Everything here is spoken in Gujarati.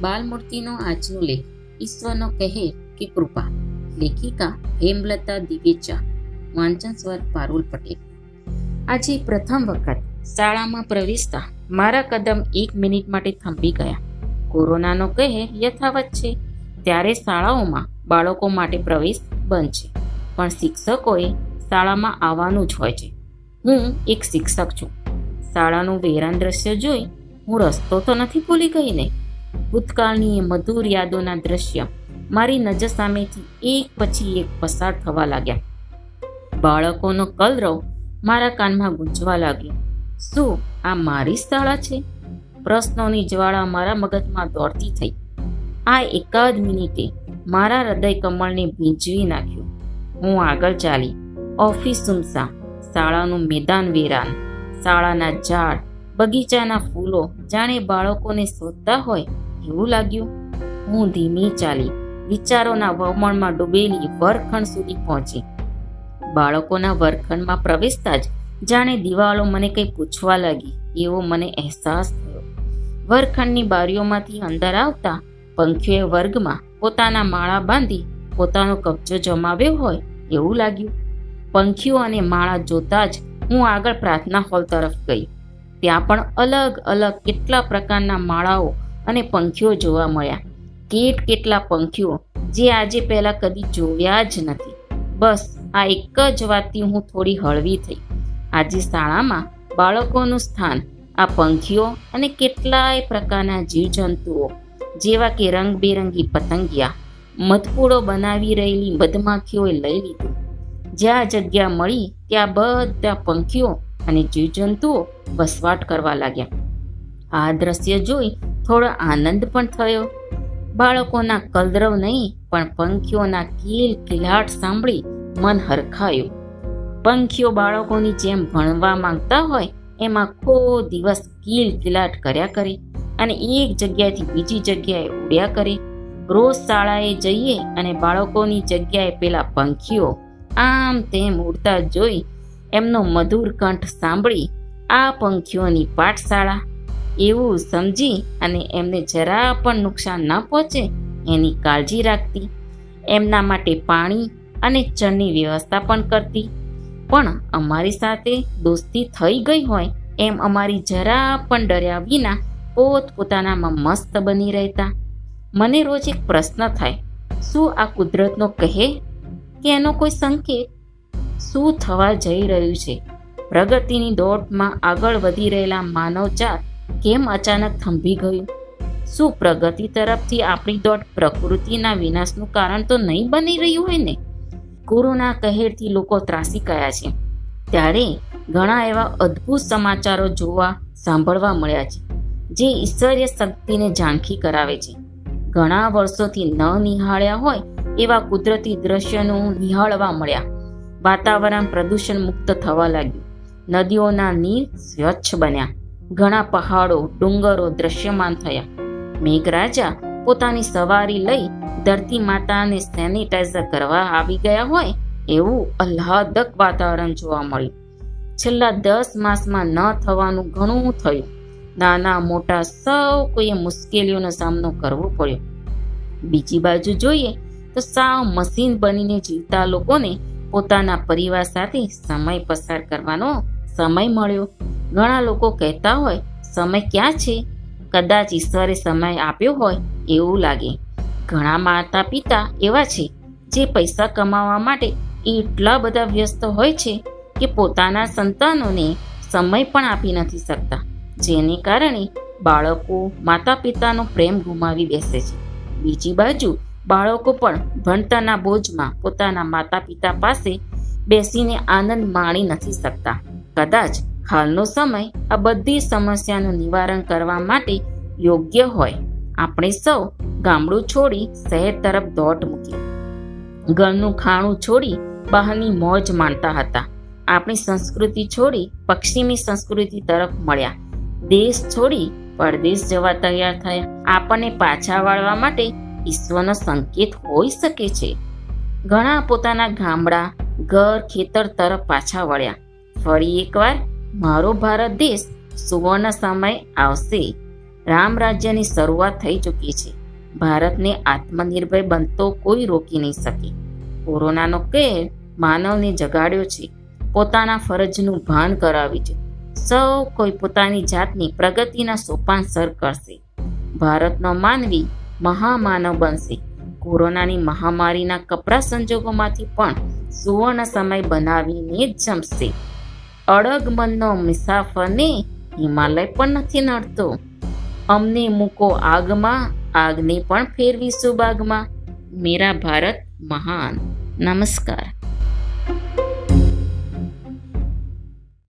બાલમૂર્તિનો આજનો લેખ. ઈશ્વરનો કહેર કે કૃપા. લેખિકા હેમલતા દિવેચા વાંચન સ્વર પારુલ પટેલ. આજે પ્રથમ વખત શાળામાં પ્રવેશતા મારા કદમ એક મિનિટ માટે થંભી ગયા. કોરોનાનો કહેર યથાવત છે. ત્યારે શાળાઓમાં બાળકો માટે પ્રવેશ બંધ છે. પણ શિક્ષકોએ શાળામાં આવવાનું જ હોય છે. હું એક શિક્ષક છું. શાળાનું વેરાન દ્રશ્ય જોઈ હું રસ્તો તો નથી ભૂલી ગઈ ને? ભૂતકાળની એ મધુર યાદોના દ્રશ્ય મારી નજર સામેથી એક પછી એક પસાર થવા લાગ્યા. બાળકોનો કલરવ મારા કાનમાં ગુંજવા લાગ્યો. શું આ મારી શાળા છે? પ્રશ્નોની જ્વાળા મારા મગજમાં દોડતી થઈ. આ એકાદ મિનિટે મારા હૃદય કમળને ભીંજવી નાખ્યું. હું આગળ ચાલી. ઓફિસ સુમસા શાળાનું મેદાન વેરાન. શાળાના ઝાડ, બગીચાના ફૂલો જાણે બાળકોને શોધતા હોય એવું લાગ્યું. હું ધીમી ચાલી, વિચારોના વમણમાં ડૂબેલી વર્ગખંડ સુધી પહોંચી. બાળકોના વર્ગખંડમાં પ્રવેશતા જ જાણે દિવાલો મને કંઈ પૂછવા લાગી, એવો મને અહેસાસ થયો. વર્ગખંડની બારીઓમાંથી અંદર આવતા પંખીઓએ વર્ગમાં પોતાના માળા બાંધી પોતાનો કબજો જમાવ્યો હોય એવું લાગ્યું. પંખીઓ અને માળા જોતા જ હું આગળ પ્રાર્થના હોલ તરફ ગઈ. ત્યાં પણ અલગ અલગ કેટલા પ્રકારના માળાઓ અને પંખીઓ જોવા મળ્યા. કેટ કેટલા પંખીઓ, જે આજે પહેલાં કદી જોયા જ નથી. બસ, આ એક જ વાતથી હું થોડી હળવી થઈ. આજે શાળામાં બાળકોનું સ્થાન, આ પંખીઓ અને કેટલાય પ્રકારના જીવજંતુઓ, જેવા કે રંગબેરંગી પતંગિયા, મધપૂડો બનાવી રહેલી મધમાખીઓએ લઈ લીધું. જ્યાં જગ્યા મળી, ત્યાં બધા પંખીઓ અને જીવજંતુઓ વસવાટ કરવા લાગ્યા. આ દ્રશ્ય જોઈ થોડો આનંદ પણ થયો. બાળકોના કલદ્રવ નહીં, પણ પંખીઓના કિલ કિલાટ સાંભળી મન હરખાયું. પંખીઓ બાળકોની જેમ ભણવા માંગતા હોય, એમાં આખો દિવસ કિલ કિલાટ કર્યા કરે અને એક જગ્યાએથી બીજી જગ્યાએ ઉડ્યા કરે. રોજ શાળાએ જઈએ અને બાળકોની જગ્યાએ પેલા પંખીઓ આમ તેમ ઉડતા જોઈ એમનો મધુર કંઠ સાંભળી આ પંખીઓની પાઠશાળા એવું સમજી અને એમને જરા પણ નુકસાન ન પહોંચે, એની કાળજી રાખતી. એમના માટે પાણી અને ચણની વ્યવસ્થા પણ કરતી. પણ અમારી સાથે દોસ્તી થઈ ગઈ હોય એમ અમારી જરા પણ ડર્યા વિના પોત પોતાનામાં મસ્ત બની રહેતા. મને રોજ એક પ્રશ્ન થાય, શું આ કુદરતનો કહે? કે એનો કોઈ સંકેત? શું થવા જઈ રહ્યું છે? પ્રગતિની દોડમાં આગળ વધી રહેલા માનવજાત કેમ અચાનક થંભી ગયું? શું પ્રગતિ તરફથી આપણી દોડ પ્રકૃતિના વિનાશનું કારણ તો નહીં બની રહ્યું હોય ને? કોરોના કહેરથી લોકો ત્રાસી ગયા છે. ત્યારે ઘણા એવા અદ્ભુત સમાચારો જોવા, સાંભળવા મળ્યા છે, જે ઈશ્વરીય શક્તિને ઝાંખી કરાવે છે. ઘણા વર્ષોથી ન નિહાળ્યા હોય એવા કુદરતી દ્રશ્યનું નિહાળવા મળ્યા. વાતાવરણ પ્રદૂષણ મુક્ત થવા લાગ્યું. નદીઓના નીર સ્વચ્છ બન્યા. ઘણા પહાડો, ડુંગરો દ્રશ્યમાન થયા. મેઘરાજા પોતાની સવારી લઈ ધરતી માતાને સેનિટાઈઝર કરવા આવી ગયા હોય એવું આહ્લાદક વાતાવરણ જોવા મળ્યું. છેલ્લા દસ માસમાં ન થવાનું ઘણું થયું. નાના મોટા સૌ કોઈએ મુશ્કેલીઓનો સામનો કરવો પડ્યો. બીજી બાજુ જોઈએ તો સાવ મશીન બનીને જીવતા લોકોને પોતાના પરિવાર સાથે સમય પસાર કરવાનો સમય મળ્યો. ઘણા લોકો કહેતા હોય, સમય ક્યાં છે? કદાચ ઈશ્વરે સમય આપ્યો હોય એવું લાગે. ઘણા માતા પિતા એવા છે, જે પૈસા કમાવા માટે એટલા બધા વ્યસ્ત હોય છે કે પોતાના સંતાનોને સમય પણ આપી નથી શકતા. જેને કારણે બાળકો માતા પિતાનો પ્રેમ ગુમાવી બેસે છે. બીજી બાજુ, બાળકો પણ ભણતરના બોજમાં પોતાના માતા પિતા પાસે બેસીને આનંદ માણી નથી શકતા. કદાચ હાલનો સમય આ બધી સમસ્યાનું નિવારણ કરવા માટે યોગ્ય હોય. આપણે સૌ ગામડું છોડી શહેર તરફ દોટ મૂકી ઘરનું ખાણું છોડી બહારની મોજ માણતા હતા. આપણી સંસ્કૃતિ છોડી પશ્ચિમી સંસ્કૃતિ તરફ મળ્યા. દેશ છોડી પરદેશ જવા તૈયાર થયા. આપણને પાછા વાળવા માટે ઈશ્વરનો સંકેત હોઈ શકે છે. ઘણા પોતાના ગામડા, ઘર, ખેતર તરફ પાછા વળ્યા. ફરી એકવાર મારો ભારત દેશ સુવર્ણ સમય આવશે. રામ રાજ્યની શરૂઆત થઈ ચૂકી છે. ભારતને આત્મનિર્ભર બનતો કોઈ રોકી નહીં શકે. કોરોનાનો કેર માનવને જગાડ્યો છે. પોતાના ફરજનું ભાન કરાવી છે. સૌ કોઈ પોતાની જાતની પ્રગતિના સોપાન સર કરશે. ભારતનો માનવી મહામાનવ બનશે. કોરોનાની મહામારીના કપરા સંજોગોમાંથી પણ સુવર્ણ સમય બનાવીને જમશે. અડગ મનનો મુસાફરને હિમાલય પણ નથી નડતો. અમને મૂકો આગમાં, આગને પણ ફેરવીશું બાગમાં. મેરા ભારત મહાન. નમસ્કાર.